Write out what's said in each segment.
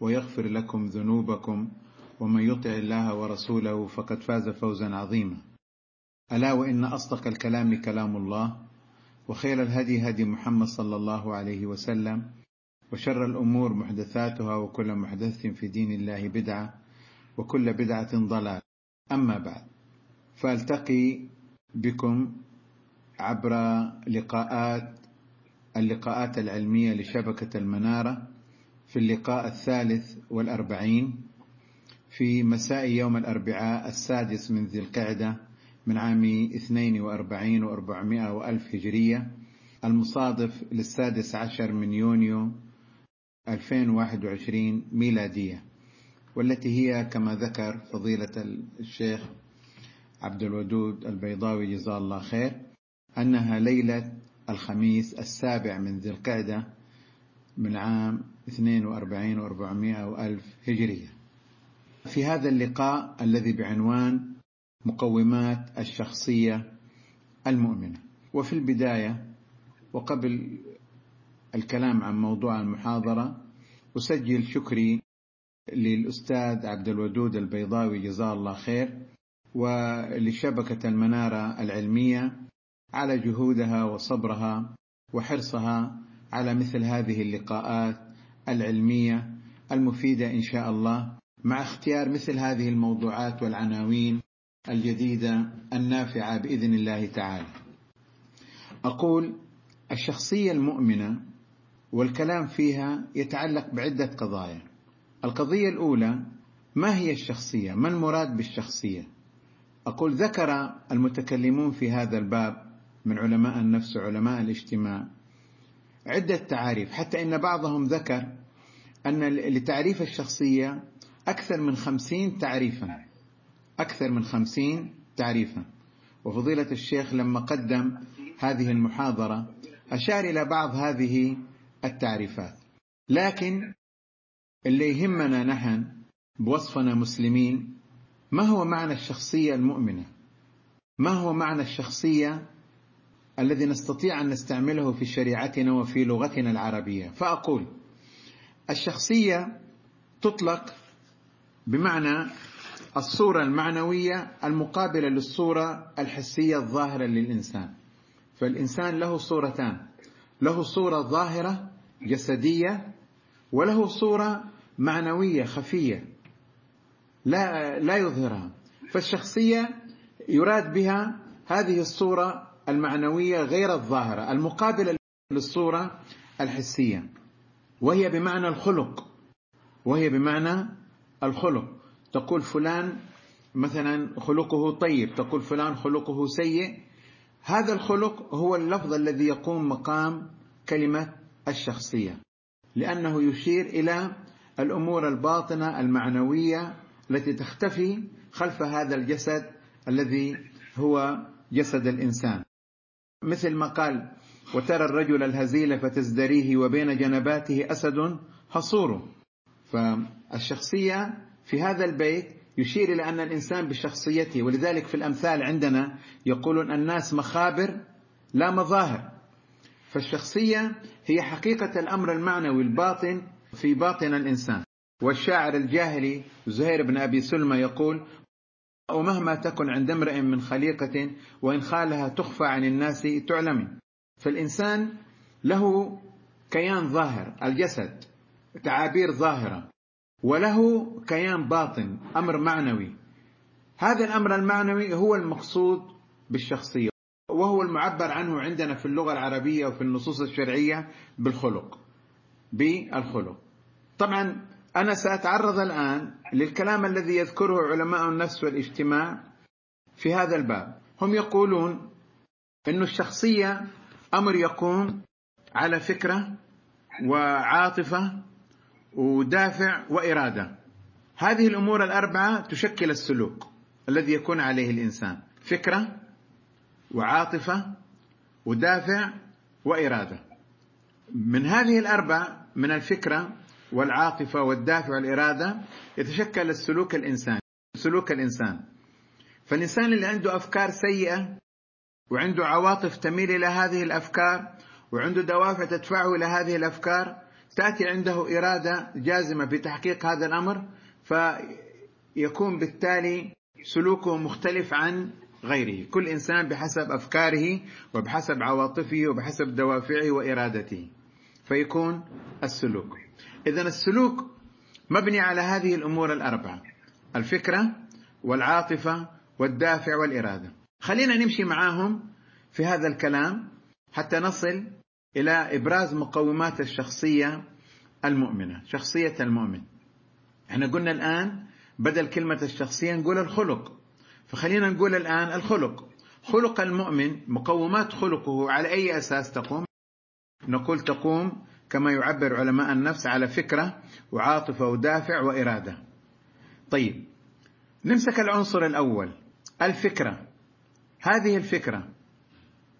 ويغفر لكم ذنوبكم ومن يطع الله ورسوله فقد فاز فوزا عظيما. ألا وإن أصدق الكلام كلام الله وخير الهدي هدي محمد صلى الله عليه وسلم وشر الأمور محدثاتها وكل محدث في دين الله بدعة وكل بدعة ضلال أما بعد فألتقي بكم عبر لقاءات اللقاءات العلمية لشبكة المنارة في اللقاء الثالث والأربعين في مساء يوم الأربعاء السادس من ذي القعدة من عام اثنين وأربعين وأربعمائة وألف هجرية المصادف للسادس عشر من يونيو 2021 ميلادية والتي هي كما ذكر فضيلة الشيخ عبد الودود البيضاوي جزاه الله خير أنها ليلة الخميس السابع من ذي القعدة من عام 42 و400 وألف هجرية. في هذا اللقاء الذي بعنوان مقومات الشخصية المؤمنة. وفي البداية وقبل الكلام عن موضوع المحاضرة أسجل شكري للأستاذ عبد الودود البيضاوي جزاه الله خير ولشبكة المنارة العلمية على جهودها وصبرها وحرصها على مثل هذه اللقاءات العلمية المفيدة إن شاء الله مع اختيار مثل هذه الموضوعات والعناوين الجديدة النافعة بإذن الله تعالى. أقول الشخصية المؤمنة والكلام فيها يتعلق بعدة قضايا. القضية الأولى ما هي الشخصية؟ ما المراد بالشخصية؟ أقول ذكر المتكلمون في هذا الباب من علماء النفس وعلماء الاجتماع عدة تعاريف. حتى إن بعضهم ذكر أن لتعريف الشخصية أكثر من خمسين تعريفا. أكثر من خمسين تعريفا. وفضيلة الشيخ لما قدم هذه المحاضرة أشار إلى بعض هذه التعريفات. لكن اللي يهمنا نحن بوصفنا مسلمين ما هو معنى الشخصية المؤمنة؟ ما هو معنى الشخصية الذي نستطيع أن نستعمله في شريعتنا وفي لغتنا العربية. فأقول الشخصية تطلق بمعنى الصورة المعنوية المقابلة للصورة الحسية الظاهرة للإنسان. فالإنسان له صورتان. له صورة ظاهرة جسدية وله صورة معنوية خفية لا لا يظهرها. فالشخصية يراد بها هذه الصورة المعنوية غير الظاهرة المقابلة للصورة الحسية وهي بمعنى الخلق وهي بمعنى الخلق. تقول فلان مثلا خلقه طيب تقول فلان خلقه سيء. هذا الخلق هو اللفظ الذي يقوم مقام كلمة الشخصية لأنه يشير إلى الأمور الباطنة المعنوية التي تختفي خلف هذا الجسد الذي هو جسد الإنسان. مثل ما قال وترى الرجل الهزيل فتزدريه وبين جنباته أسد حصور. فالشخصية في هذا البيت يشير إلى أن الإنسان بشخصيته ولذلك في الأمثال عندنا يقولون الناس مخابر لا مظاهر. فالشخصية هي حقيقة الأمر المعنوي الباطن في باطن الإنسان. والشاعر الجاهلي زهير بن أبي سلمى يقول ومهما تكن عند امرئ من خليقة وإن خالها تخفى عن الناس تعلم. فالإنسان له كيان ظاهر الجسد تعابير ظاهرة وله كيان باطن أمر معنوي. هذا الأمر المعنوي هو المقصود بالشخصية وهو المعبر عنه عندنا في اللغة العربية وفي النصوص الشرعية بالخلق بالخلق. طبعا أنا سأتعرض الآن للكلام الذي يذكره علماء النفس والاجتماع في هذا الباب. هم يقولون أن الشخصية أمر يقوم على فكرة وعاطفة ودافع وإرادة. هذه الأمور الأربعة تشكل السلوك الذي يكون عليه الإنسان. فكرة وعاطفة ودافع وإرادة. من هذه الأربع من الفكرة والعاطفة والدافع والإرادة يتشكل السلوك الإنساني سلوك الإنسان. فالإنسان اللي عنده أفكار سيئة وعنده عواطف تميل إلى هذه الأفكار وعنده دوافع تدفعه إلى هذه الأفكار تأتي عنده إرادة جازمة في تحقيق هذا الأمر فيكون بالتالي سلوكه مختلف عن غيره. كل إنسان بحسب أفكاره وبحسب عواطفه وبحسب دوافعه وإرادته فيكون السلوك. إذا السلوك مبني على هذه الأمور الأربعة الفكرة والعاطفة والدافع والإرادة. خلينا نمشي معاهم في هذا الكلام حتى نصل إلى إبراز مقومات الشخصية المؤمنة شخصية المؤمن. إحنا قلنا الآن بدل كلمة الشخصية نقول الخلق. فخلينا نقول الآن الخلق. خلق المؤمن مقومات خلقه على أي أساس تقوم؟ نقول تقوم كما يعبر علماء النفس على فكرة وعاطفة ودافع وإرادة. طيب نمسك العنصر الأول الفكرة. هذه الفكرة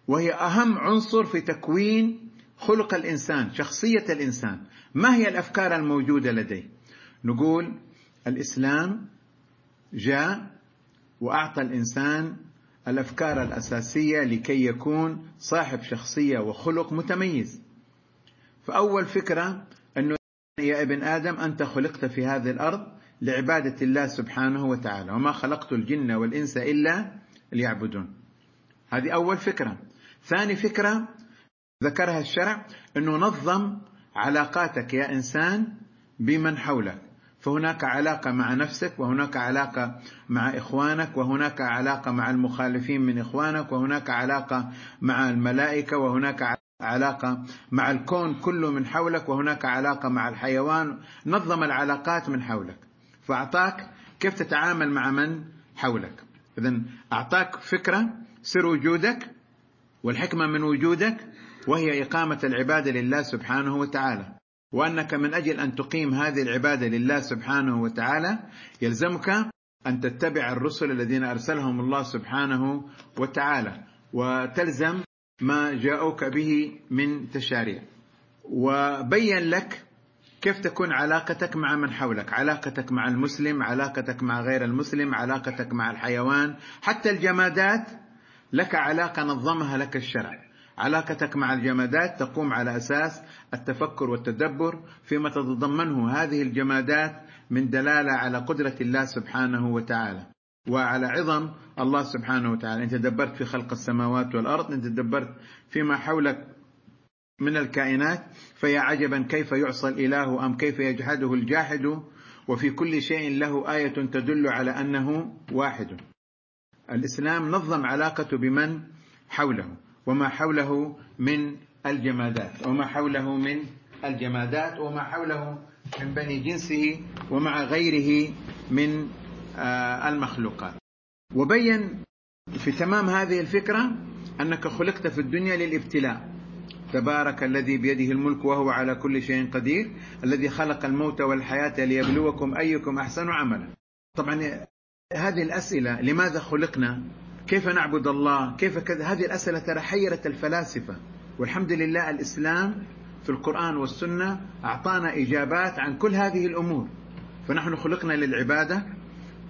وهي أهم عنصر في تكوين خلق الإنسان شخصية الإنسان. ما هي الأفكار الموجودة لديه؟ نقول الإسلام جاء وأعطى الإنسان الأفكار الأساسية لكي يكون صاحب شخصية وخلق متميز. فأول فكرة أنه يا ابن آدم أنت خلقت في هذه الأرض لعبادة الله سبحانه وتعالى وما خلقت الجن والإنس إلا ليعبدون. هذه أول فكرة. ثاني فكرة ذكرها الشرع أنه نظم علاقاتك يا إنسان بمن حولك. فهناك علاقة مع نفسك وهناك علاقة مع إخوانك وهناك علاقة مع المخالفين من إخوانك وهناك علاقة مع الملائكة وهناك علاقة مع الكون كله من حولك وهناك علاقة مع الحيوان. نظم العلاقات من حولك. فأعطاك كيف تتعامل مع من حولك. إذا أعطاك فكرة سر وجودك والحكمة من وجودك وهي إقامة العبادة لله سبحانه وتعالى. وأنك من أجل أن تقيم هذه العبادة لله سبحانه وتعالى يلزمك أن تتبع الرسل الذين أرسلهم الله سبحانه وتعالى. وتلزم ما جاءوك به من تشاريع. وبين لك كيف تكون علاقتك مع من حولك علاقتك مع المسلم علاقتك مع غير المسلم علاقتك مع الحيوان حتى الجمادات لك علاقة نظمها لك الشرع. علاقتك مع الجمادات تقوم على أساس التفكر والتدبر فيما تتضمنه هذه الجمادات من دلالة على قدرة الله سبحانه وتعالى. وعلى عظم الله سبحانه وتعالى. انت تدبرت في خلق السماوات والأرض انت تدبرت فيما حولك من الكائنات فيا عجبا كيف يعصى الإله أم كيف يجحده الجاحد؟ وفي كل شيء له آية تدل على أنه واحد. الإسلام نظم علاقته بمن حوله وما حوله من الجمادات وما حوله من الجمادات وما حوله من بني جنسه ومع غيره من المخلوقات. وبين في تمام هذه الفكرة أنك خلقت في الدنيا للابتلاء. تبارك الذي بيده الملك وهو على كل شيء قدير الذي خلق الموت والحياة ليبلوكم أيكم أحسن عملا. طبعا هذه الأسئلة لماذا خلقنا؟ كيف نعبد الله؟ كيف كذا؟ هذه الأسئلة ترى حيرت الفلاسفة. والحمد لله الإسلام في القرآن والسنة أعطانا إجابات عن كل هذه الأمور. فنحن خلقنا للعبادة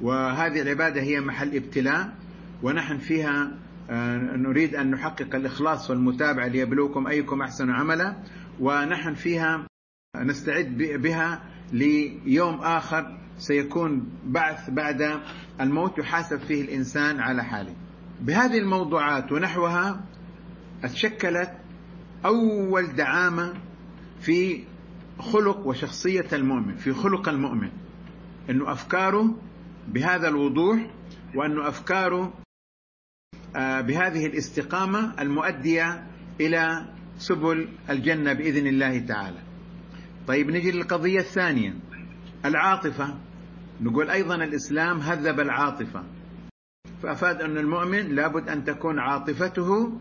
وهذه العبادة هي محل ابتلاء ونحن فيها آه، نريد أن نحقق الإخلاص والمتابعة ليبلوكم أيكم أحسن عملا ونحن فيها نستعد بها ليوم آخر سيكون بعث بعد الموت يحاسب فيه الإنسان على حاله. بهذه الموضوعات ونحوها أتشكلت أول دعامة في خلق وشخصية المؤمن في خلق المؤمن أنه أفكاره بهذا الوضوح وأن أفكاره آه، بهذه الاستقامة المؤدية إلى سبل الجنة بإذن الله تعالى. طيب نجي للقضية الثانية العاطفة. نقول أيضا الإسلام هذب العاطفة فأفاد أن المؤمن لابد أن تكون عاطفته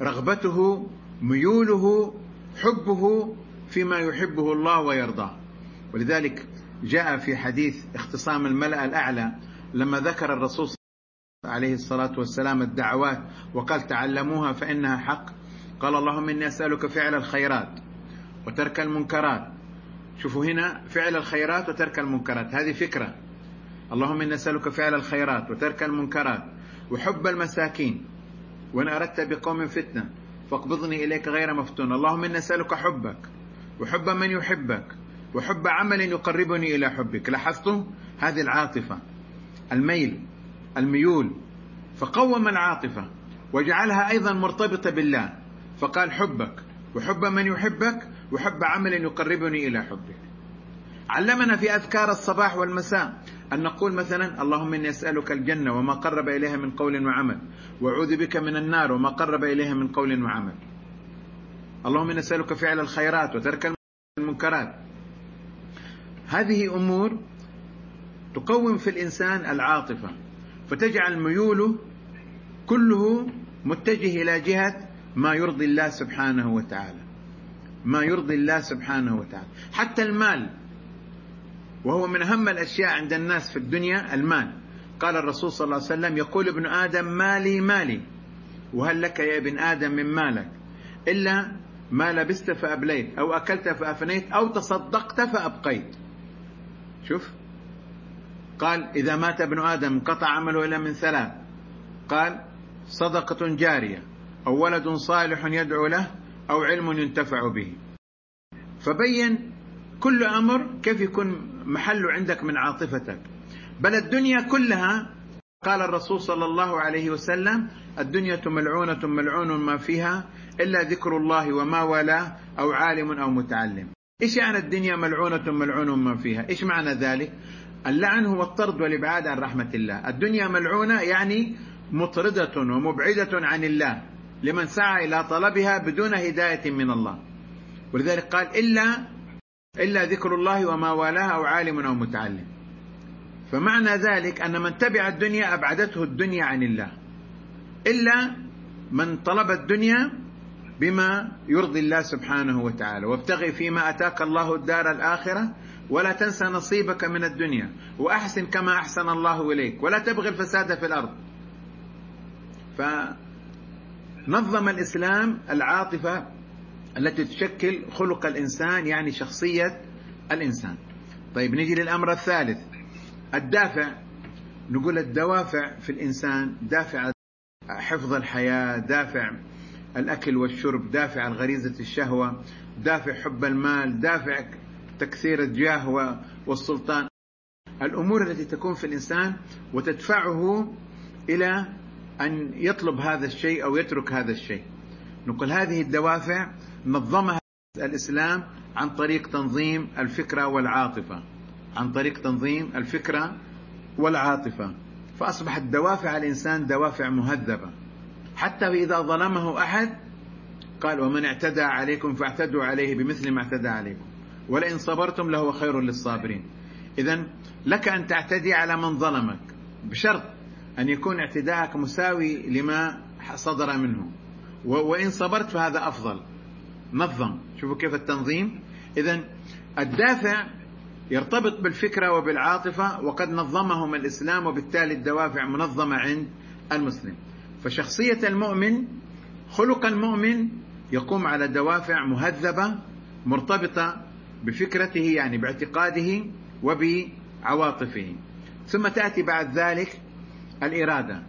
رغبته ميوله حبه فيما يحبه الله ويرضاه. ولذلك جاء في حديث اختصام الملأ الأعلى لما ذكر الرسول عليه الصلاة والسلام الدعوات وقال تعلموها فإنها حق قال اللهم إني أسألك فعل الخيرات وترك المنكرات. شوفوا هنا فعل الخيرات وترك المنكرات هذه فكرة. اللهم إني أسألك فعل الخيرات وترك المنكرات وحب المساكين. وإن أردت بقوم فتنة فاقبضني إليك غير مفتون. اللهم إني أسألك حبك وحب من يحبك. وحب عمل يقربني إلى حبك. لاحظتم؟ هذه العاطفة الميل الميول. فقوم العاطفة وجعلها أيضا مرتبطة بالله. فقال حبك وحب من يحبك وحب عمل يقربني إلى حبك. علمنا في أذكار الصباح والمساء أن نقول مثلا اللهم إني أسألك الجنة وما قرب إليها من قول وعمل وأعوذ بك من النار وما قرب إليها من قول وعمل. اللهم إني أسألك فعل الخيرات وترك المنكرات. هذه أمور تقوم في الإنسان العاطفة فتجعل ميوله كله متجه إلى جهة ما يرضي الله سبحانه وتعالى. ما يرضي الله سبحانه وتعالى. حتى المال وهو من أهم الأشياء عند الناس في الدنيا المال. قال الرسول صلى الله عليه وسلم يقول ابن آدم مالي مالي. وهل لك يا ابن آدم من مالك؟ إلا ما لبست فأبليت أو أكلت فأفنيت أو تصدقت فأبقيت. شوف. قال إذا مات ابن آدم انقطع عمله إلا من ثلاث قال صدقة جارية أو ولد صالح يدعو له أو علم ينتفع به. فبين كل أمر كيف يكون محله عندك من عاطفتك. بل الدنيا كلها قال الرسول صلى الله عليه وسلم الدنيا ملعونة ملعون ما فيها إلا ذكر الله وما والاه أو عالم أو متعلم. إيش يعني الدنيا ملعونة ملعون ما فيها؟ إيش معنى ذلك؟ اللعن هو الطرد والإبعاد عن رحمة الله. الدنيا ملعونة يعني مطردة ومبعدة عن الله لمن سعى إلى طلبها بدون هداية من الله. ولذلك قال إلا إلا ذكر الله وما والاه أو عالم أو متعلم. فمعنى ذلك أن من تبع الدنيا أبعدته الدنيا عن الله. إلا من طلب الدنيا بما يرضي الله سبحانه وتعالى. وابتغي فيما أتاك الله الدار الآخرة ولا تنسى نصيبك من الدنيا. وأحسن كما أحسن الله إليك. ولا تبغي الفساد في الأرض. فنظم الإسلام العاطفة التي تشكل خلق الإنسان يعني شخصية الإنسان. طيب نجي للأمر الثالث. الدافع. نقول الدوافع في الإنسان. دافع حفظ الحياة دافع الأكل والشرب دافع الغريزة الشهوة دافع حب المال دافع تكثير الجاه والسلطان. الأمور التي تكون في الإنسان وتدفعه إلى أن يطلب هذا الشيء أو يترك هذا الشيء. نقول هذه الدوافع نظمها الإسلام عن طريق تنظيم الفكرة والعاطفة. عن طريق تنظيم الفكرة والعاطفة. فأصبحت دوافع الإنسان دوافع مهذبة. حتى إذا ظلمه أحد قال ومن اعتدى عليكم فاعتدوا عليه بمثل ما اعتدى عليكم. ولئن صبرتم لهو خير للصابرين. إذا لك أن تعتدي على من ظلمك. بشرط أن يكون اعتداءك مساوي لما صدر منه. وإن صبرت فهذا أفضل. نظم. شوفوا كيف التنظيم. إذا الدافع يرتبط بالفكرة وبالعاطفة وقد نظمهم الإسلام وبالتالي الدوافع منظمة عند المسلم. فشخصية المؤمن خلق المؤمن يقوم على دوافع مهذبة مرتبطة بفكرته يعني باعتقاده وبعواطفه. ثم تأتي بعد ذلك الإرادة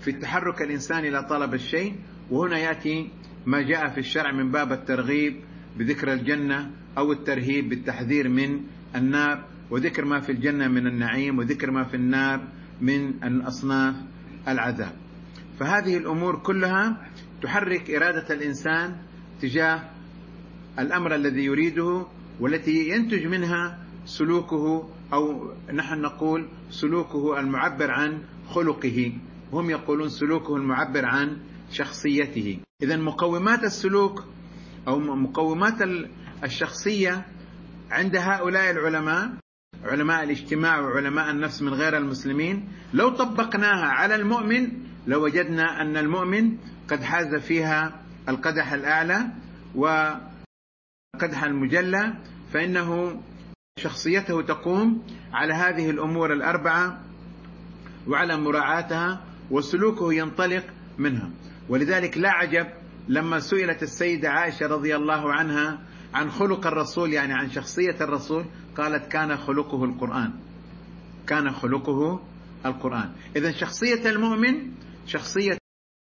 في التحرك الإنسان إلى طلب الشيء وهنا يأتي ما جاء في الشرع من باب الترغيب بذكر الجنة أو الترهيب بالتحذير من النار وذكر ما في الجنة من النعيم وذكر ما في النار من الأصناف العذاب. فهذه الأمور كلها تحرك إرادة الإنسان تجاه الأمر الذي يريده والتي ينتج منها سلوكه أو نحن نقول سلوكه المعبر عن خلقه. هم يقولون سلوكه المعبر عن شخصيته. إذا مقومات السلوك أو مقومات الشخصية عند هؤلاء العلماء علماء الاجتماع وعلماء النفس من غير المسلمين لو طبقناها على المؤمن لوجدنا أن المؤمن قد حاز فيها القدح الأعلى وقدح المجلى فإنه شخصيته تقوم على هذه الأمور الأربعة وعلى مراعاتها وسلوكه ينطلق منها. ولذلك لا عجب لما سئلت السيدة عائشة رضي الله عنها عن خلق الرسول يعني عن شخصية الرسول قالت كان خلقه القرآن. كان خلقه القرآن. إذا شخصية المؤمن شخصية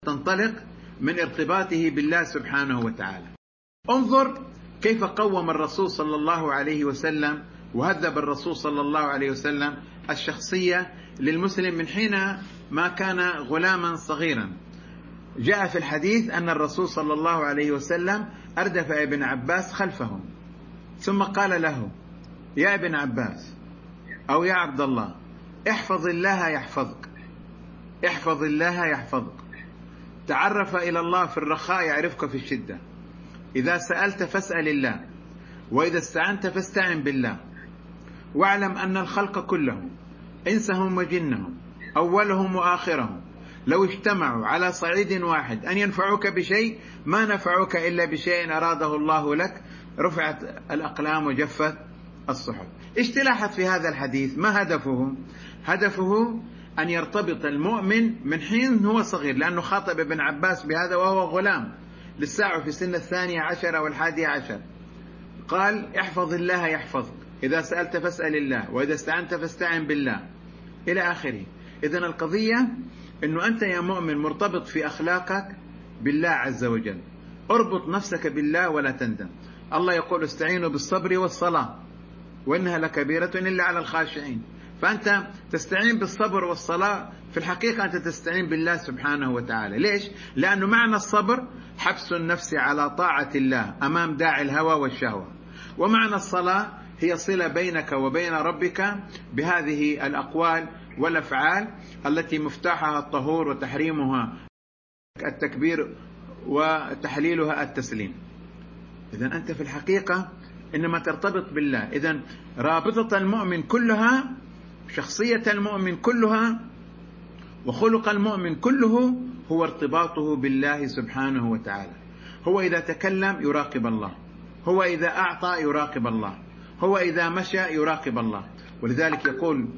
تنطلق من ارتباطه بالله سبحانه وتعالى. انظر كيف قوم الرسول صلى الله عليه وسلم وهذب الرسول صلى الله عليه وسلم الشخصية للمسلم من حين ما كان غلاما صغيرا. جاء في الحديث أن الرسول صلى الله عليه وسلم أردف ابن عباس خلفه ثم قال له يا ابن عباس أو يا عبد الله احفظ الله يحفظك. احفظ الله يحفظك. تعرف إلى الله في الرخاء يعرفك في الشدة. إذا سألت فاسأل الله. وإذا استعنت فاستعن بالله. واعلم أن الخلق كلهم إنسهم وجنهم أولهم وآخرهم لو اجتمعوا على صعيد واحد أن ينفعوك بشيء ما نفعوك إلا بشيء أراده الله لك. رفعت الأقلام وجفت الصحف. إيش تلاحظ في هذا الحديث ما هدفه هدفه أن يرتبط المؤمن من حين هو صغير لأنه خاطب ابن عباس بهذا وهو غلام للساعة في سن الثانية عشر أو الحادية عشر. قال احفظ الله يحفظك. إذا سألت فاسأل الله وإذا استعنت فاستعن بالله. إلى آخره. إذا القضية أنه أنت يا مؤمن مرتبط في أخلاقك بالله عز وجل. اربط نفسك بالله ولا تندم. الله يقول استعينوا بالصبر والصلاة وإنها لكبيرة إلا على الخاشعين. فأنت تستعين بالصبر والصلاة في الحقيقة أنت تستعين بالله سبحانه وتعالى. ليش؟ لأنه معنى الصبر حبس النفس على طاعة الله أمام داعي الهوى والشهوة. ومعنى الصلاة هي صلة بينك وبين ربك بهذه الأقوال والأفعال التي مفتاحها الطهور وتحريمها التكبير وتحليلها التسليم. إذا أنت في الحقيقة إنما ترتبط بالله. إذا رابطة المؤمن كلها شخصية المؤمن كلها وخلق المؤمن كله هو ارتباطه بالله سبحانه وتعالى. هو إذا تكلم يراقب الله. هو إذا أعطى يراقب الله. هو إذا مشى يراقب الله. ولذلك يقول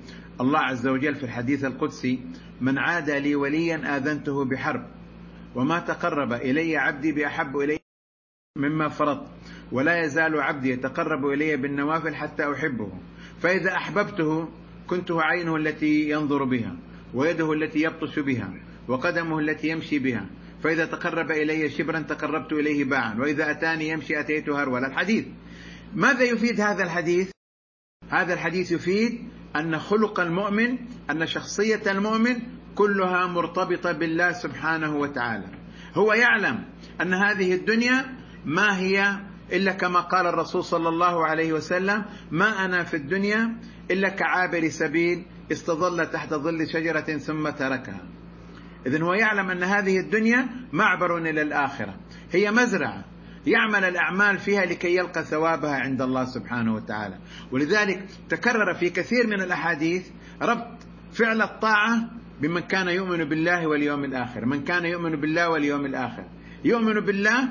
الله عز وجل في الحديث القدسي من عاد لي وليا آذنته بحرب وما تقرب إلي عبدي بأحب إلي مما فرض ولا يزال عبدي يتقرب إلي بالنوافل حتى أحبه فإذا أحببته كنته عينه التي ينظر بها ويده التي يبطش بها وقدمه التي يمشي بها. فإذا تقرب إلي شبرا تقربت إليه باعا وإذا أتاني يمشي أتيته هرولا الحديث. ماذا يفيد هذا الحديث؟ هذا الحديث يفيد أن خلق المؤمن أن شخصية المؤمن كلها مرتبطة بالله سبحانه وتعالى. هو يعلم أن هذه الدنيا ما هي إلا كما قال الرسول صلى الله عليه وسلم ما أنا في الدنيا إلا كعابر سبيل استظل تحت ظل شجرة ثم تركها. إذن هو يعلم أن هذه الدنيا معبر إلى الآخرة. هي مزرعة. يعمل الأعمال فيها لكي يلقى ثوابها عند الله سبحانه وتعالى. ولذلك تكرر في كثير من الأحاديث ربط فعل الطاعة بمن كان يؤمن بالله واليوم الآخر من كان يؤمن بالله واليوم الآخر. يؤمن بالله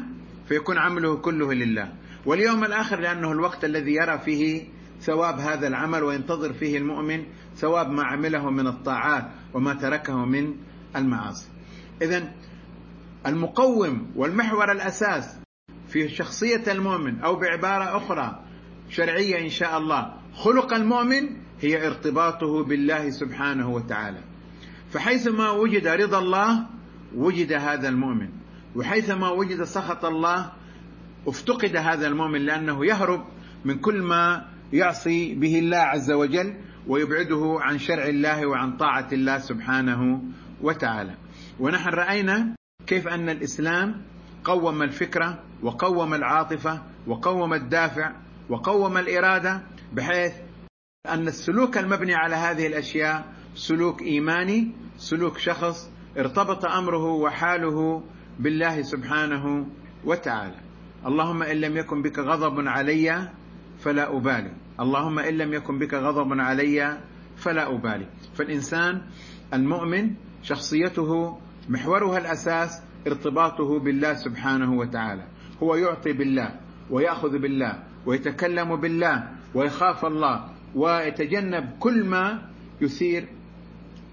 فيكون عمله كله لله. واليوم الآخر لأنه الوقت الذي يرى فيه ثواب هذا العمل وينتظر فيه المؤمن ثواب ما عمله من الطاعات وما تركه من المعاصي. إذا المقوم والمحور الأساس في شخصية المؤمن أو بعبارة أخرى شرعية إن شاء الله خلق المؤمن هي ارتباطه بالله سبحانه وتعالى. فحيثما وجد رضا الله وجد هذا المؤمن. وحيثما وجد سخط الله افتقد هذا المؤمن لأنه يهرب من كل ما يعصي به الله عز وجل ويبعده عن شرع الله وعن طاعة الله سبحانه وتعالى. ونحن رأينا كيف أن الإسلام قوم الفكرة وقوم العاطفة وقوم الدافع وقوم الإرادة بحيث أن السلوك المبني على هذه الأشياء سلوك إيماني سلوك شخص ارتبط أمره وحاله بالله سبحانه وتعالى. اللهم إن لم يكن بك غضب علي فلا أبالي. اللهم إن لم يكن بك غضب علي فلا أبالي. فالإنسان المؤمن شخصيته محورها الأساس ارتباطه بالله سبحانه وتعالى. هو يعطي بالله ويأخذ بالله ويتكلم بالله ويخاف الله ويتجنب كل ما يثير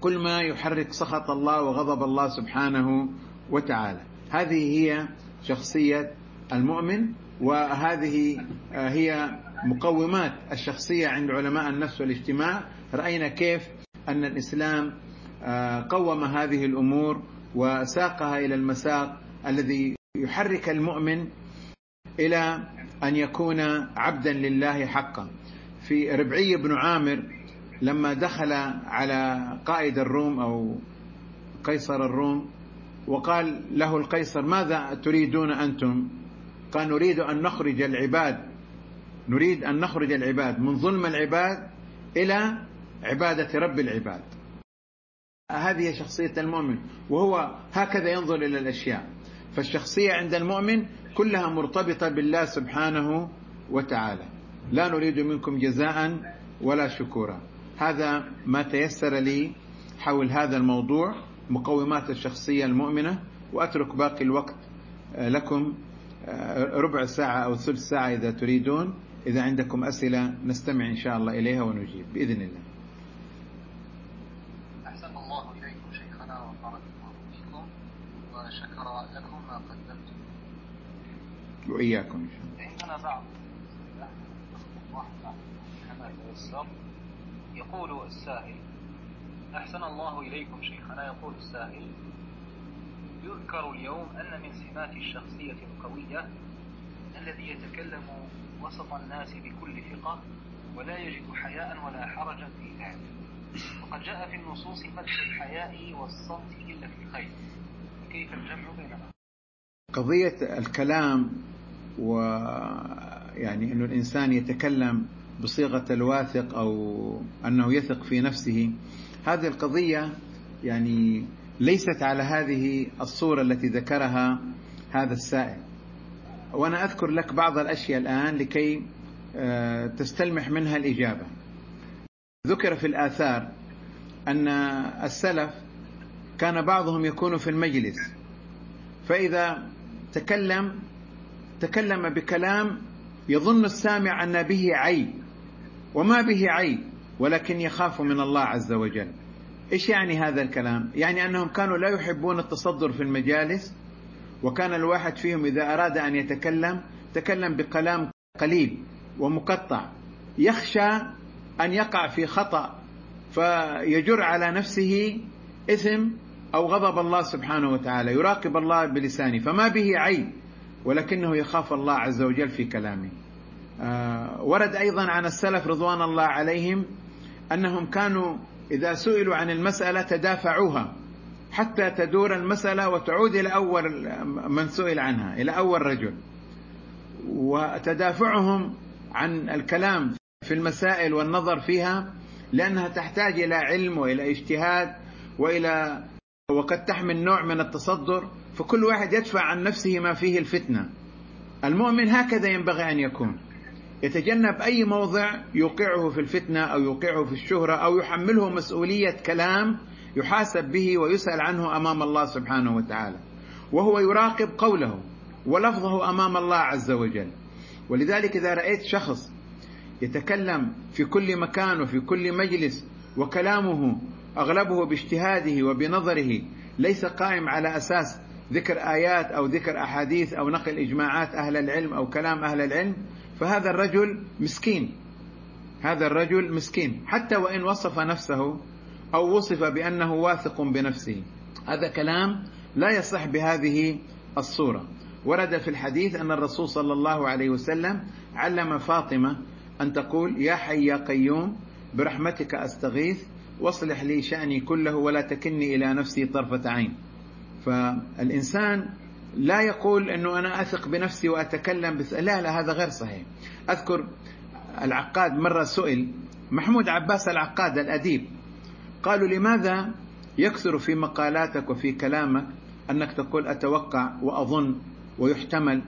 كل ما يحرك سخط الله وغضب الله سبحانه وتعالى. هذه هي شخصية المؤمن وهذه هي مقومات الشخصية عند علماء النفس والاجتماع. رأينا كيف أن الإسلام قوم هذه الأمور وساقها إلى المساق الذي يحرك المؤمن إلى أن يكون عبدا لله حقا. في ربعي بن عامر لما دخل على قائد الروم أو قيصر الروم وقال له القيصر ماذا تريدون أنتم؟ قال نريد أن نخرج العباد نريد أن نخرج العباد من ظلم العباد إلى عبادة رب العباد. هذه شخصية المؤمن وهو هكذا ينظر إلى الأشياء. فالشخصية عند المؤمن كلها مرتبطة بالله سبحانه وتعالى. لا نريد منكم جزاء ولا شكورا. هذا ما تيسر لي حول هذا الموضوع. مقومات الشخصية المؤمنة وأترك باقي الوقت لكم ربع ساعة أو ثلث ساعة إذا تريدون. إذا عندكم أسئلة نستمع إن شاء الله إليها ونجيب بإذن الله. أحسن الله إليكم شيخنا وبارك الله فيكم وشكر لكم ما قدمتم. وإياكم إن شاء الله. عندنا بعض واحد كما يقول السائل أحسن الله إليكم شيخنا يقول السائل يذكر اليوم أن من سمات الشخصية القوية الذي يتكلم وسط الناس بكل ثقة ولا يجد حياء ولا حرجا في ذلك وقد جاء في النصوص مدح الحياء والصمت إلا في الخير. كيف الجمع بينهما؟ قضية الكلام و يعني انه الإنسان يتكلم بصيغة الواثق أو أنه يثق في نفسه هذه القضية يعني ليست على هذه الصورة التي ذكرها هذا السائل. وأنا أذكر لك بعض الأشياء الآن لكي تستلمح منها الإجابة. ذكر في الآثار أن السلف كان بعضهم يكون في المجلس. فإذا تكلم تكلم بكلام يظن السامع أن به عيب وما به عيب. ولكن يخاف من الله عز وجل. إيش يعني هذا الكلام؟ يعني أنهم كانوا لا يحبون التصدر في المجالس وكان الواحد فيهم إذا أراد أن يتكلم تكلم بكلام قليل ومقطع. يخشى أن يقع في خطأ فيجر على نفسه إثم أو غضب الله سبحانه وتعالى يراقب الله بلسانه فما به عيب ولكنه يخاف الله عز وجل في كلامه. آه ورد أيضا عن السلف رضوان الله عليهم أنهم كانوا إذا سئلوا عن المسألة تدافعوها حتى تدور المسألة وتعود إلى أول من سئل عنها إلى أول رجل. وتدافعهم عن الكلام في المسائل والنظر فيها لأنها تحتاج إلى علم وإلى اجتهاد وإلى وقد تحمل نوع من التصدر فكل واحد يدفع عن نفسه ما فيه الفتنة. المؤمن هكذا ينبغي أن يكون. يتجنب أي موضع يوقعه في الفتنة أو يوقعه في الشهرة أو يحمله مسؤولية كلام يحاسب به ويسأل عنه أمام الله سبحانه وتعالى. وهو يراقب قوله ولفظه أمام الله عز وجل. ولذلك إذا رأيت شخص يتكلم في كل مكان وفي كل مجلس وكلامه أغلبه باجتهاده وبنظره ليس قائم على أساس ذكر آيات أو ذكر أحاديث أو نقل إجماعات أهل العلم أو كلام أهل العلم فهذا الرجل مسكين. هذا الرجل مسكين. حتى وإن وصف نفسه أو وصف بأنه واثق بنفسه. هذا كلام لا يصح بهذه الصورة. ورد في الحديث أن الرسول صلى الله عليه وسلم علم فاطمة أن تقول يا حي يا قيوم برحمتك أستغيث واصلح لي شأني كله ولا تكلني إلى نفسي طرفة عين. فالإنسان لا يقول إنه أنا أثق بنفسي وأتكلم بس لا لا هذا غير صحيح. أذكر العقاد مرة سئل محمود عباس العقاد الأديب قالوا لماذا يكثر في مقالاتك وفي كلامك أنك تقول أتوقع وأظن ويحتمل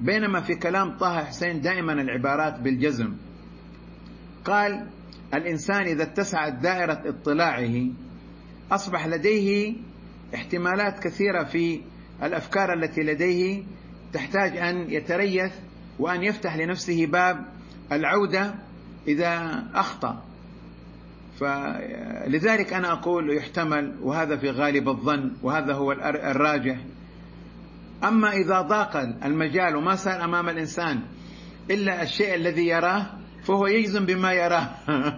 بينما في كلام طه حسين دائما العبارات بالجزم؟ قال الإنسان إذا اتسعت دائرة اطلاعه أصبح لديه احتمالات كثيرة في الأفكار التي لديه تحتاج أن يتريث وأن يفتح لنفسه باب العودة إذا أخطأ. فلذلك أنا أقول يحتمل وهذا في غالب الظن وهذا هو الراجح. أما إذا ضاق المجال وما صار أمام الإنسان إلا الشيء الذي يراه فهو يجزم بما يراه.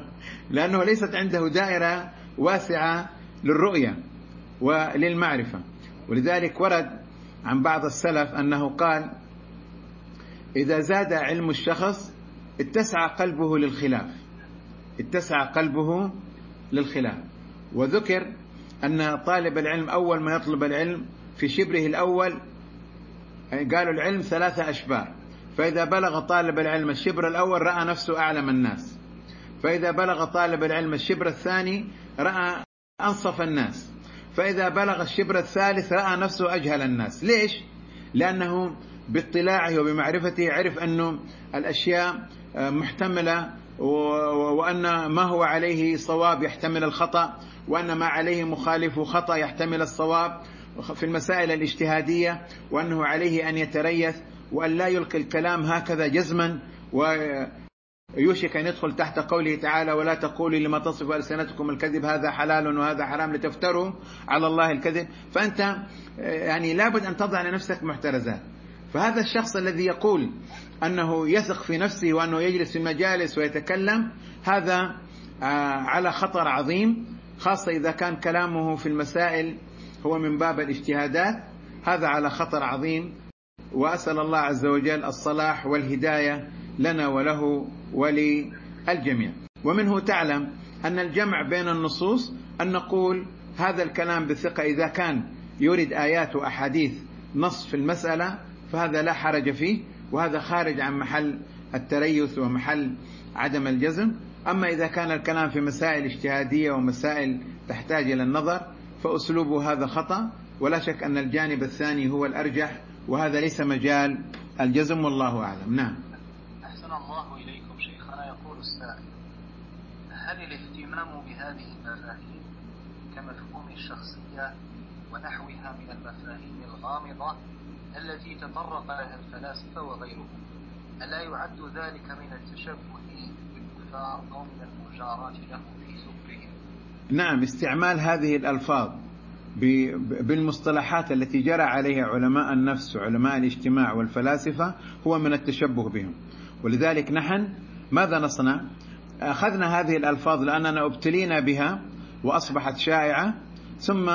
لأنه ليست عنده دائرة واسعة للرؤية وللمعرفة. ولذلك ورد عن بعض السلف أنه قال إذا زاد علم الشخص اتسع قلبه للخلاف اتسع قلبه للخلاف. وذكر أن طالب العلم أول ما يطلب العلم في شبره الأول قالوا العلم ثلاثة أشبار. فإذا بلغ طالب العلم الشبر الأول رأى نفسه أعلم الناس. فإذا بلغ طالب العلم الشبر الثاني رأى أنصف الناس. فإذا بلغ الشبر الثالث رأى نفسه أجهل الناس ليش؟ لأنه باطلاعه وبمعرفته عرف أنه الأشياء محتملة وأن ما هو عليه صواب يحتمل الخطأ وأن ما عليه مخالف خطأ يحتمل الصواب في المسائل الاجتهادية وأنه عليه أن يتريث وأن لا يلقي الكلام هكذا جزما ويوشك أن يدخل تحت قوله تعالى ولا تقولوا لما تصف ألسنتكم الكذب هذا حلال وهذا حرام لتفتروا على الله الكذب. فأنت يعني لابد أن تضع لنفسك محترزات. فهذا الشخص الذي يقول أنه يثق في نفسه وأنه يجلس في المجالس ويتكلم هذا على خطر عظيم خاصة إذا كان كلامه في المسائل هو من باب الاجتهادات. هذا على خطر عظيم. وأسأل الله عز وجل الصلاح والهداية لنا وله وللجميع. ومنه تعلم أن الجمع بين النصوص أن نقول هذا الكلام بثقة. إذا كان يريد آيات وأحاديث نص في المسألة فهذا لا حرج فيه وهذا خارج عن محل التريث ومحل عدم الجزم. أما إذا كان الكلام في مسائل اجتهادية ومسائل تحتاج إلى النظر فأسلوبه هذا خطأ. ولا شك أن الجانب الثاني هو الأرجح وهذا ليس مجال الجزم والله أعلم. نعم. أحسن الله إليكم شيخنا يقول السائل هل الاهتمام بهذه المفاهيم كمفهوم الشخصية ونحوها من المفاهيم الغامضة التي تطرق لها الفلاسفة وغيرهم ألا يعد ذلك من التشبه بالكفار أو من المجاراة لهم في سكرهم نعم استعمال هذه الألفاظ. بالمصطلحات التي جرى عليها علماء النفس وعلماء الاجتماع والفلاسفة هو من التشبه بهم. ولذلك نحن ماذا نصنع؟ أخذنا هذه الألفاظ لأننا ابتلينا بها وأصبحت شائعة ثم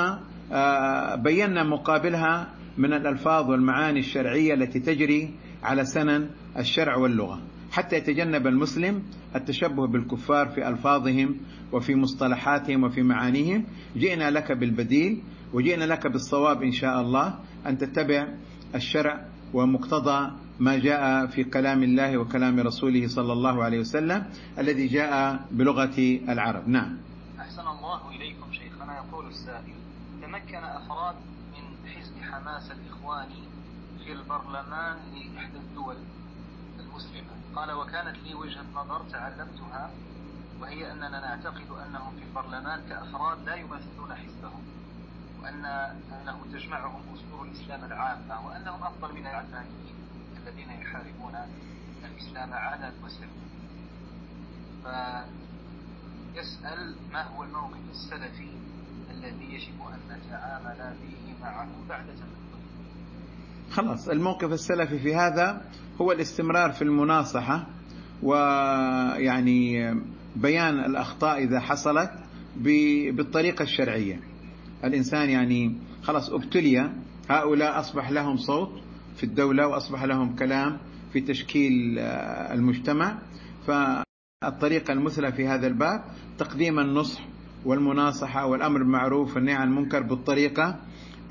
بينا مقابلها من الألفاظ والمعاني الشرعية التي تجري على سنن الشرع واللغة. حتى يتجنب المسلم التشبه بالكفار في ألفاظهم وفي مصطلحاتهم وفي معانيهم. جئنا لك بالبديل وجئنا لك بالصواب إن شاء الله أن تتبع الشرع ومقتضى ما جاء في كلام الله وكلام رسوله صلى الله عليه وسلم الذي جاء بلغة العرب. نعم. أحسن الله إليكم شيخنا يقول السائل تمكن أفراد من حزب حماس الإخواني في البرلمان لإحدى الدول المسلمة؟ قال وكانت لي وجهة نظر تعلمتها وهي أننا نعتقد أنهم في البرلمان كأفراد لا يمثلون حزبهم وأن أنه تجمعهم أصول الإسلام العامة وأنهم أفضل من العلمانيين الذين يحاربون الإسلام علنا وسرا فيسأل ما هو الموقف السلفي الذي يجب أن نتعامل به معهم بعد خلاص الموقف السلفي في هذا هو الاستمرار في المناصحة ويعني بيان الأخطاء إذا حصلت بالطريقة الشرعية. الإنسان يعني خلاص أبتلي هؤلاء أصبح لهم صوت في الدولة وأصبح لهم كلام في تشكيل المجتمع. فالطريقة المثلى في هذا الباب تقديم النصح والمناصحة والأمر بالمعروف والنهي عن المنكر بالطريقة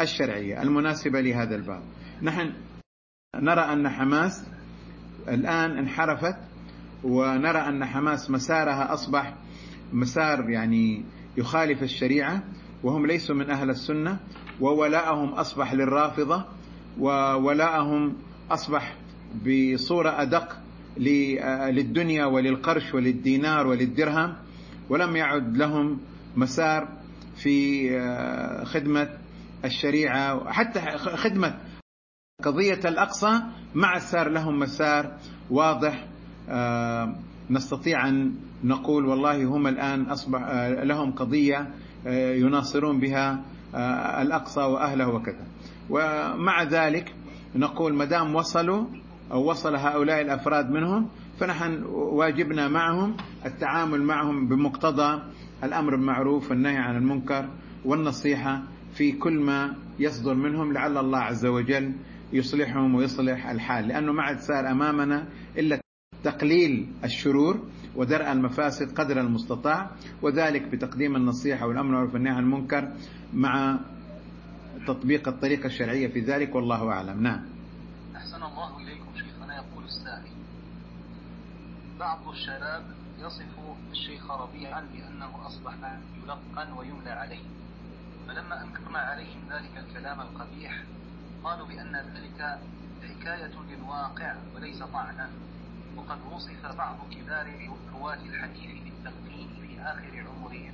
الشرعية المناسبة لهذا الباب. نحن نرى أن حماس الآن انحرفت ونرى أن حماس مسارها أصبح مسار يعني يخالف الشريعة وهم ليسوا من أهل السنة وولاءهم أصبح للرافضة وولاءهم أصبح بصورة أدق للدنيا وللقرش وللدينار وللدرهم ولم يعد لهم مسار في خدمة الشريعة حتى خدمة قضية الأقصى مع صار لهم مسار واضح نستطيع أن نقول والله هم الآن أصبح لهم قضية يناصرون بها الأقصى وأهله وكذا. ومع ذلك نقول مدام وصلوا أو وصل هؤلاء الأفراد منهم فنحن واجبنا معهم التعامل معهم بمقتضى الأمر بالمعروف والنهي عن المنكر والنصيحة في كل ما يصدر منهم لعل الله عز وجل يصلحهم ويصلح الحال. لأنه ما عاد صار أمامنا إلا تقليل الشرور ودرء المفاسد قدر المستطاع وذلك بتقديم النصيحة والأمر والنهي عن المنكر مع تطبيق الطريقة الشرعية في ذلك والله أعلم. نعم. أحسن الله إليكم شيخنا يقول السائل بعض الشباب يصف الشيخ ربيعا بأنه أصبح يلقن ويملى عليه فلما أنكرنا عليهم ذلك الكلام القبيح قالوا بأن ذلك حكاية للواقع وليس طعنا وقد وصف بعض كبار رواة الحديث بالتلقين في آخر عمرهم.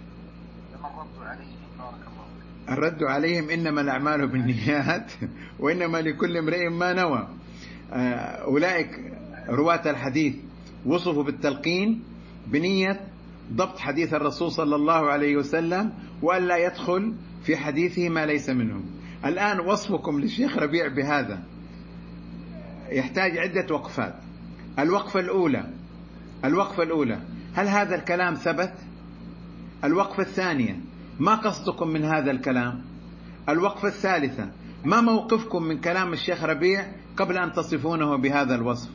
فما الرد عليهم؟ بارك الله الرد عليهم إنما الأعمال بالنيات وإنما لكل امرئ ما نوى. أولئك رواة الحديث وصفوا بالتلقين بنية ضبط حديث الرسول صلى الله عليه وسلم وألا يدخل في حديثه ما ليس منه الآن وصفكم للشيخ ربيع بهذا. يحتاج عدة وقفات. الوقفة الأولى. الوقفة الأولى. هل هذا الكلام ثبت؟ الوقفة الثانية. ما قصدكم من هذا الكلام؟ الوقفة الثالثة. ما موقفكم من كلام الشيخ ربيع قبل أن تصفونه بهذا الوصف؟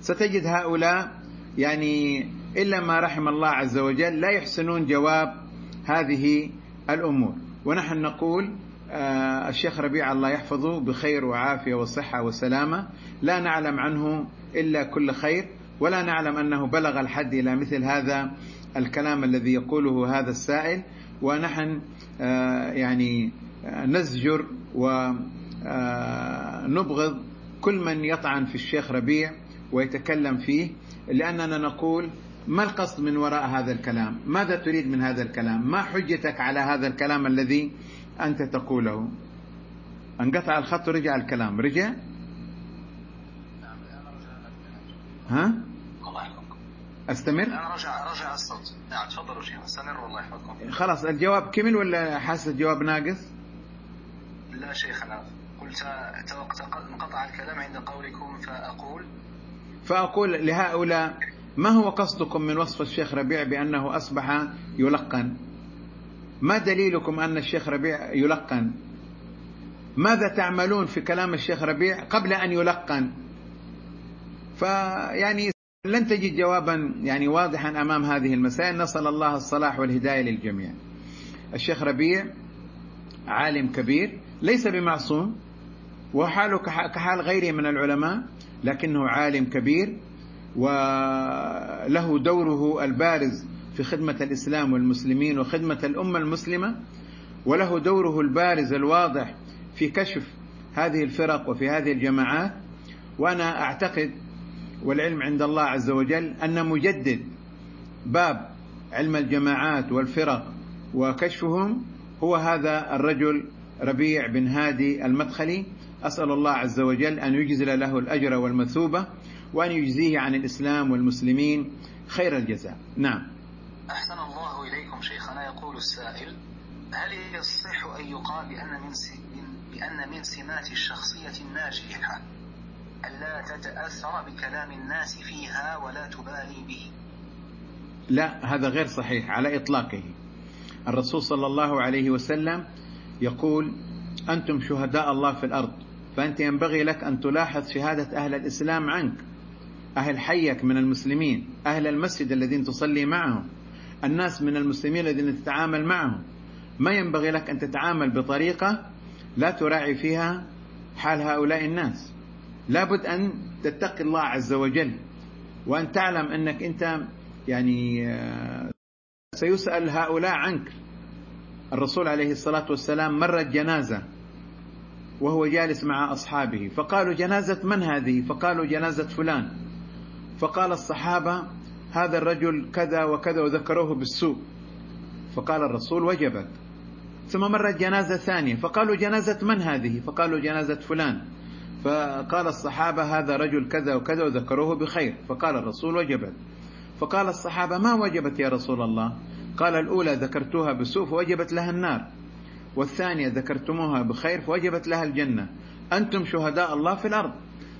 ستجد هؤلاء يعني إلا ما رحم الله عز وجل لا يحسنون جواب هذه الأمور. ونحن نقول الشيخ ربيع الله يحفظه بخير وعافية وصحة وسلامة. لا نعلم عنه إلا كل خير ولا نعلم أنه بلغ الحد إلى مثل هذا الكلام الذي يقوله هذا السائل. ونحن آه يعني آه نزجر ونبغض كل من يطعن في الشيخ ربيع ويتكلم فيه لأننا نقول ما القصد من وراء هذا الكلام؟ ماذا تريد من هذا الكلام؟ ما حجتك على هذا الكلام الذي أنت تقوله انقطع الخط ورجع الكلام. رجع؟ ها؟ أستمر؟ الآن رجع رجع الصوت. نعم تفضلوا شيخ أستمر والله يحفظكم. خلاص الجواب كمل ولا حاسس الجواب ناقص؟ لا شيخنا قلت انقطع الكلام عند قولكم فأقول. فأقول لهؤلاء ما هو قصدكم من وصف الشيخ ربيع بأنه أصبح يلقن؟ ما دليلكم أن الشيخ ربيع يلقن؟ ماذا تعملون في كلام الشيخ ربيع قبل أن يلقن؟ فيعني لن تجد جوابا يعني واضحا أمام هذه المسائل. نسأل الله الصلاح والهداية للجميع. الشيخ ربيع عالم كبير ليس بمعصوم وحاله كحال غيره من العلماء لكنه عالم كبير وله دوره البارز في خدمة الإسلام والمسلمين وخدمة الأمة المسلمة وله دوره البارز الواضح في كشف هذه الفرق وفي هذه الجماعات. وأنا أعتقد والعلم عند الله عز وجل أن مجدد باب علم الجماعات والفرق وكشفهم هو هذا الرجل ربيع بن هادي المدخلي. أسأل الله عز وجل أن يجزل له الأجر والمثوبة وأن يجزيه عن الإسلام والمسلمين خير الجزاء. نعم. أحسن الله إليكم شيخنا يقول السائل هل يصح أن يقال بأن من بأن من سمات الشخصية الناجحة ألا تتأثر بكلام الناس فيها ولا تبالي به؟ لا هذا غير صحيح على إطلاقه. الرسول صلى الله عليه وسلم يقول أنتم شهداء الله في الأرض فأنت ينبغي لك أن تلاحظ شهادة أهل الإسلام عنك أهل حيك من المسلمين أهل المسجد الذين تصلي معهم. الناس من المسلمين الذين تتعامل معهم. ما ينبغي لك أن تتعامل بطريقة لا تراعي فيها حال هؤلاء الناس. لابد أن تتقي الله عز وجل وأن تعلم أنك أنت يعني سيسأل هؤلاء عنك. الرسول عليه الصلاة والسلام مرت جنازة وهو جالس مع أصحابه فقالوا جنازة من هذه؟ فقالوا جنازة فلان. فقال الصحابة هذا الرجل كذا وكذا وذكروه بالسوء. فقال الرسول وجبت. ثم مرت جنازة ثانية. فقالوا جنازة من هذه؟ فقالوا جنازة فلان. فقال الصحابة هذا رجل كذا وكذا وذكروه بخير. فقال الرسول وجبت. فقال الصحابة ما وجبت يا رسول الله؟ قال الأولى ذكرتوها بسوء فوجبت لها النار. والثانية ذكرتموها بخير فوجبت لها الجنة. أنتم شهداء الله في الأرض.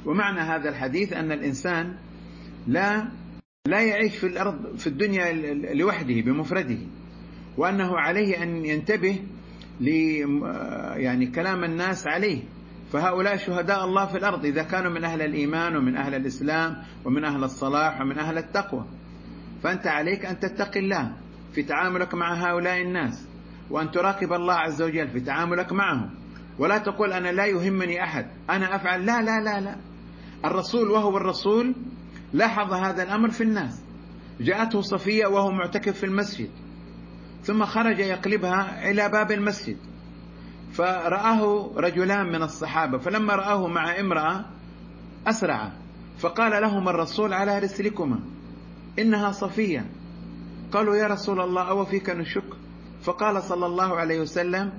ومعنى هذا الحديث أن الإنسان لا لا يعيش في الأرض في الدنيا لوحده بمفرده. وأنه عليه أن ينتبه ل يعني كلام الناس عليه. فهؤلاء شهداء الله في الأرض إذا كانوا من أهل الإيمان ومن أهل الإسلام ومن أهل الصلاح ومن أهل التقوى. فأنت عليك أن تتقي الله في تعاملك مع هؤلاء الناس وأن تراقب الله عز وجل في تعاملك معهم. ولا تقول أنا لا يهمني أحد. أنا أفعل. لا لا لا لا. الرسول وهو الرسول لاحظ هذا الأمر في الناس. جاءته صفية وهو معتكف في المسجد ثم خرج يقلبها إلى باب المسجد فرآه رجلان من الصحابة فلما رآه مع امرأة أسرع فقال لهم الرسول على رسلكما إنها صفية. قالوا يا رسول الله أو فيك نشك فقال صلى الله عليه وسلم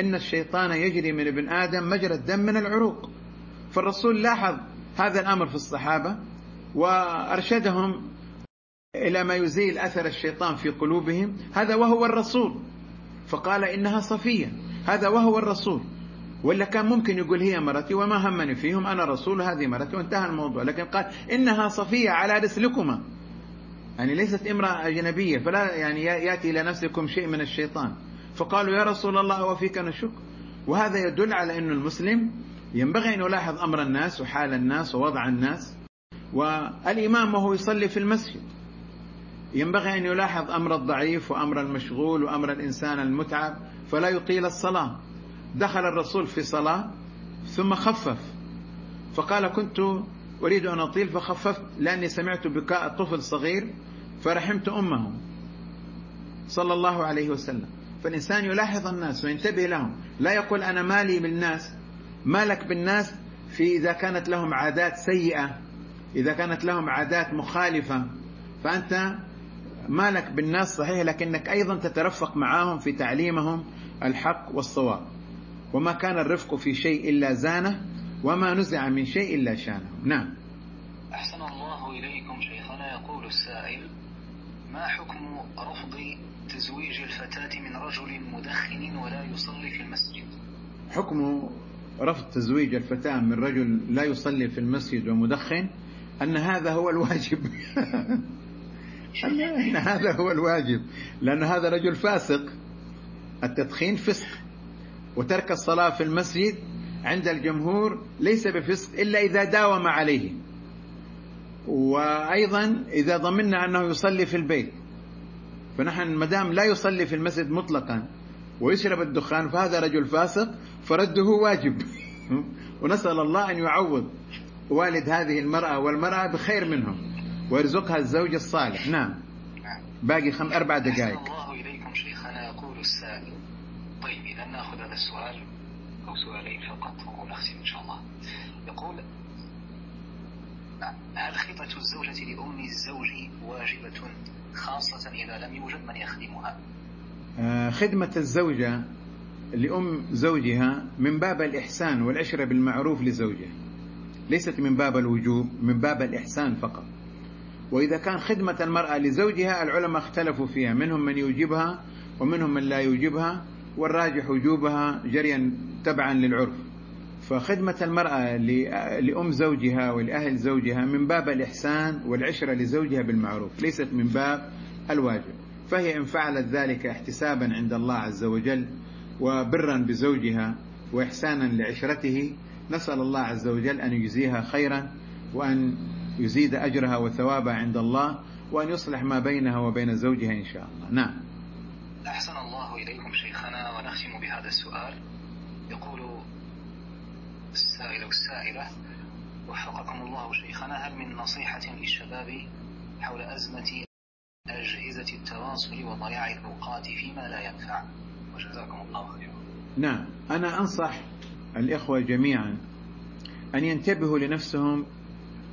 إن الشيطان يجري من ابن آدم مجرى الدم من العروق. فالرسول لاحظ هذا الأمر في الصحابة وأرشدهم إلى ما يزيل أثر الشيطان في قلوبهم هذا وهو الرسول. فقال إنها صفية هذا وهو الرسول. ولا كان ممكن يقول هي مرتي وما همني فيهم أنا رسول هذه مرتي وانتهى الموضوع. لكن قال إنها صفية على رسلكما. يعني ليست امرأة أجنبية فلا يعني يأتي إلى نفسكم شيء من الشيطان. فقالوا يا رسول الله وفيك نشك وهذا يدل على أن المسلم ينبغي أن يلاحظ أمر الناس وحال الناس ووضع الناس. والإمام وهو يصلي في المسجد. ينبغي أن يلاحظ أمر الضعيف وأمر المشغول وأمر الإنسان المتعب فلا يطيل الصلاة. دخل الرسول في صلاة ثم خفف فقال كنت أريد أن أطيل فخففت لأني سمعت بكاء طفل صغير فرحمت أمه صلى الله عليه وسلم. فالإنسان يلاحظ الناس وينتبه لهم. لا يقول أنا مالي بالناس مالك بالناس في إذا كانت لهم عادات سيئة. إذا كانت لهم عادات مخالفة فأنت مالك بالناس صحيح لكنك أيضا تترفق معهم في تعليمهم الحق والصواب. وما كان الرفق في شيء إلا زانه وما نزع من شيء إلا شانه. نعم. أحسن الله إليكم شيخنا يقول السائل ما حكم رفض تزويج الفتاة من رجل مدخن ولا يصلي في المسجد؟ حكم رفض تزويج الفتاة من رجل لا يصلي في المسجد ومدخن أن هذا هو الواجب. أن هذا هو الواجب. لأن هذا رجل فاسق. التدخين فسق. وترك الصلاة في المسجد عند الجمهور ليس بفسق إلا إذا داوم عليه. وأيضا إذا ضمننا أنه يصلي في البيت. فنحن مدام لا يصلي في المسجد مطلقا ويشرب الدخان فهذا رجل فاسق فرده واجب. ونسأل الله أن يعوض. والد هذه المرأة والمرأة بخير منهم. ويرزقها الزوج الصالح. نعم. باقي خم أربع دقائق. الله إليكم شيخنا يقول السائل. طيب إذا نأخذ هذا السؤال أو سؤالين فقط ونختم إن شاء الله. يقول هل خدمة الزوجة لأم الزوج واجبة خاصة إذا لم يوجد من يخدمها؟ آه، خدمة الزوجة لأم زوجها من باب الإحسان والعشرة بالمعروف لزوجها. ليست من باب الوجوب من باب الإحسان فقط. وإذا كان خدمة المرأة لزوجها العلماء اختلفوا فيها منهم من يوجبها ومنهم من لا يوجبها والراجح وجوبها جريا تبعا للعرف. فخدمة المرأة لأم زوجها ولأهل زوجها من باب الإحسان والعشرة لزوجها بالمعروف ليست من باب الواجب. فهي إن فعلت ذلك احتسابا عند الله عز وجل وبرا بزوجها وإحسانا لعشرته نسأل الله عز وجل أن يجزيها خيرا وأن يزيد أجرها وثوابها عند الله وأن يصلح ما بينها وبين زوجها إن شاء الله. نعم. أحسن الله إليكم شيخنا ونختم بهذا السؤال. يقول السائل والسائلة وفقكم الله شيخنا هل من نصيحة للشباب حول أزمة أجهزة التواصل وضياع الأوقات فيما لا ينفع؟ وجزاكم الله خيرا. نعم. أنا أنصح الإخوة جميعا أن ينتبهوا لنفسهم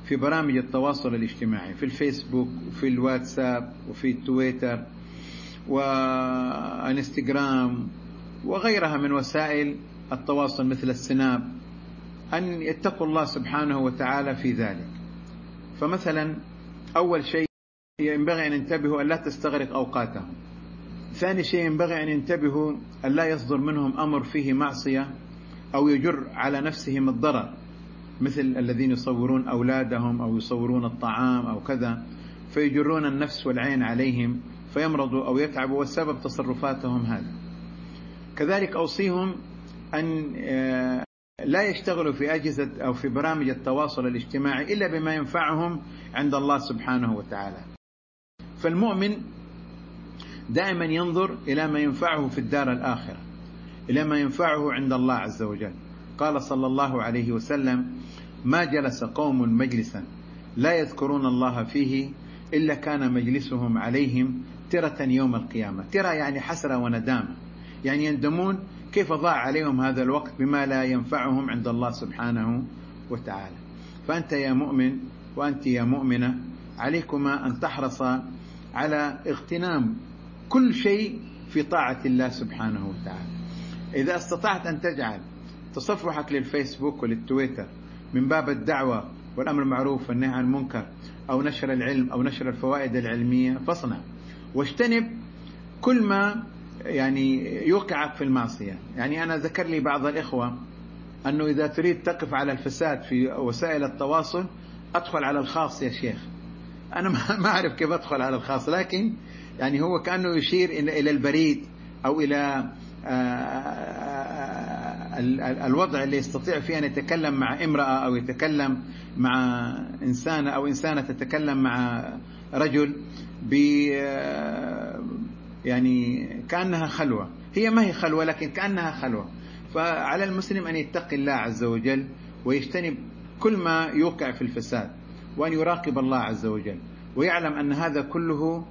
في برامج التواصل الاجتماعي في الفيسبوك وفي الواتساب وفي تويتر والانستغرام وغيرها من وسائل التواصل مثل السناب أن يتقوا الله سبحانه وتعالى في ذلك. فمثلا أول شيء ينبغي أن ينتبهوا أن لا تستغرق أوقاتهم. ثاني شيء ينبغي أن ينتبهوا أن لا يصدر منهم أمر فيه معصية. أو يجر على نفسهم الضرر مثل الذين يصورون أولادهم أو يصورون الطعام أو كذا فيجرون النفس والعين عليهم فيمرضوا أو يتعبوا والسبب تصرفاتهم هذا. كذلك أوصيهم أن لا يشتغلوا في أجهزة أو في برامج التواصل الاجتماعي إلا بما ينفعهم عند الله سبحانه وتعالى. فالمؤمن دائما ينظر إلى ما ينفعه في الدار الآخرة. إلى ما ينفعه عند الله عز وجل. قال صلى الله عليه وسلم ما جلس قوم مجلسا لا يذكرون الله فيه إلا كان مجلسهم عليهم ترة يوم القيامة. ترى يعني حسرة وندامة يعني يندمون كيف ضاع عليهم هذا الوقت بما لا ينفعهم عند الله سبحانه وتعالى. فأنت يا مؤمن وأنت يا مؤمنة عليكما أن تحرص على اغتنام كل شيء في طاعة الله سبحانه وتعالى. إذا استطعت أن تجعل تصفحك للفيسبوك وللتويتر من باب الدعوة والأمر المعروف والنهي عن المنكر أو نشر العلم أو نشر الفوائد العلمية فاصنع. واجتنب كل ما يعني يوقعك في المعصية. يعني أنا ذكر لي بعض الإخوة أنه إذا تريد تقف على الفساد في وسائل التواصل أدخل على الخاص يا شيخ. أنا ما أعرف كيف أدخل على الخاص لكن يعني هو كأنه يشير إلى البريد أو إلى الوضع اللي يستطيع فيه أن يتكلم مع امرأة أو يتكلم مع إنسانة أو إنسانة تتكلم مع رجل ب يعني كأنها خلوة. هي ما هي خلوة لكن كأنها خلوة. فعلى المسلم أن يتقي الله عز وجل ويجتنب كل ما يوقع في الفساد وأن يراقب الله عز وجل ويعلم أن هذا كله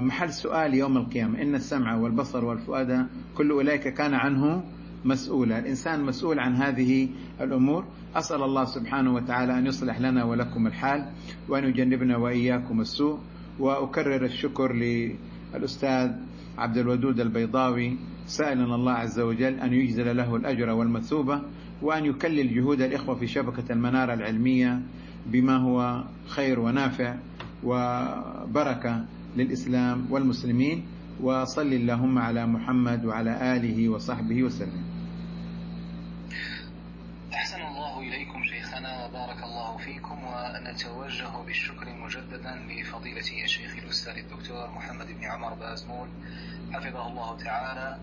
محل سؤال يوم القيامة. إن السمع والبصر والفؤاد كل أولئك كان عنه مسؤولا. الإنسان مسؤول عن هذه الأمور. أسأل الله سبحانه وتعالى أن يصلح لنا ولكم الحال وأن يجنبنا وإياكم السوء. وأكرر الشكر للأستاذ عبد الودود البيضاوي. سائلا الله عز وجل أن يجزل له الأجر والمثوبة وأن يكلل جهود الإخوة في شبكة المنارة العلمية بما هو خير ونافع وبركة. للإسلام والمسلمين وصل اللهم على محمد وعلى آله وصحبه وسلم. أحسن الله إليكم شيخنا وبارك الله فيكم ونتوجه بالشكر مجددا لفضيلة الشيخ الأستاذ الدكتور محمد بن عمر بازمول حفظه الله تعالى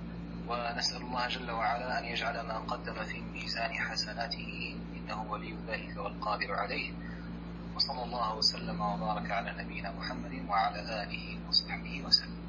ونسأل الله جل وعلا أن يجعل ما قدم في ميزان حسناته إنه ولي ذلك والقادر عليه. وصلى الله وسلم وبارك على نبينا محمد وعلى آله وصحبه وسلم.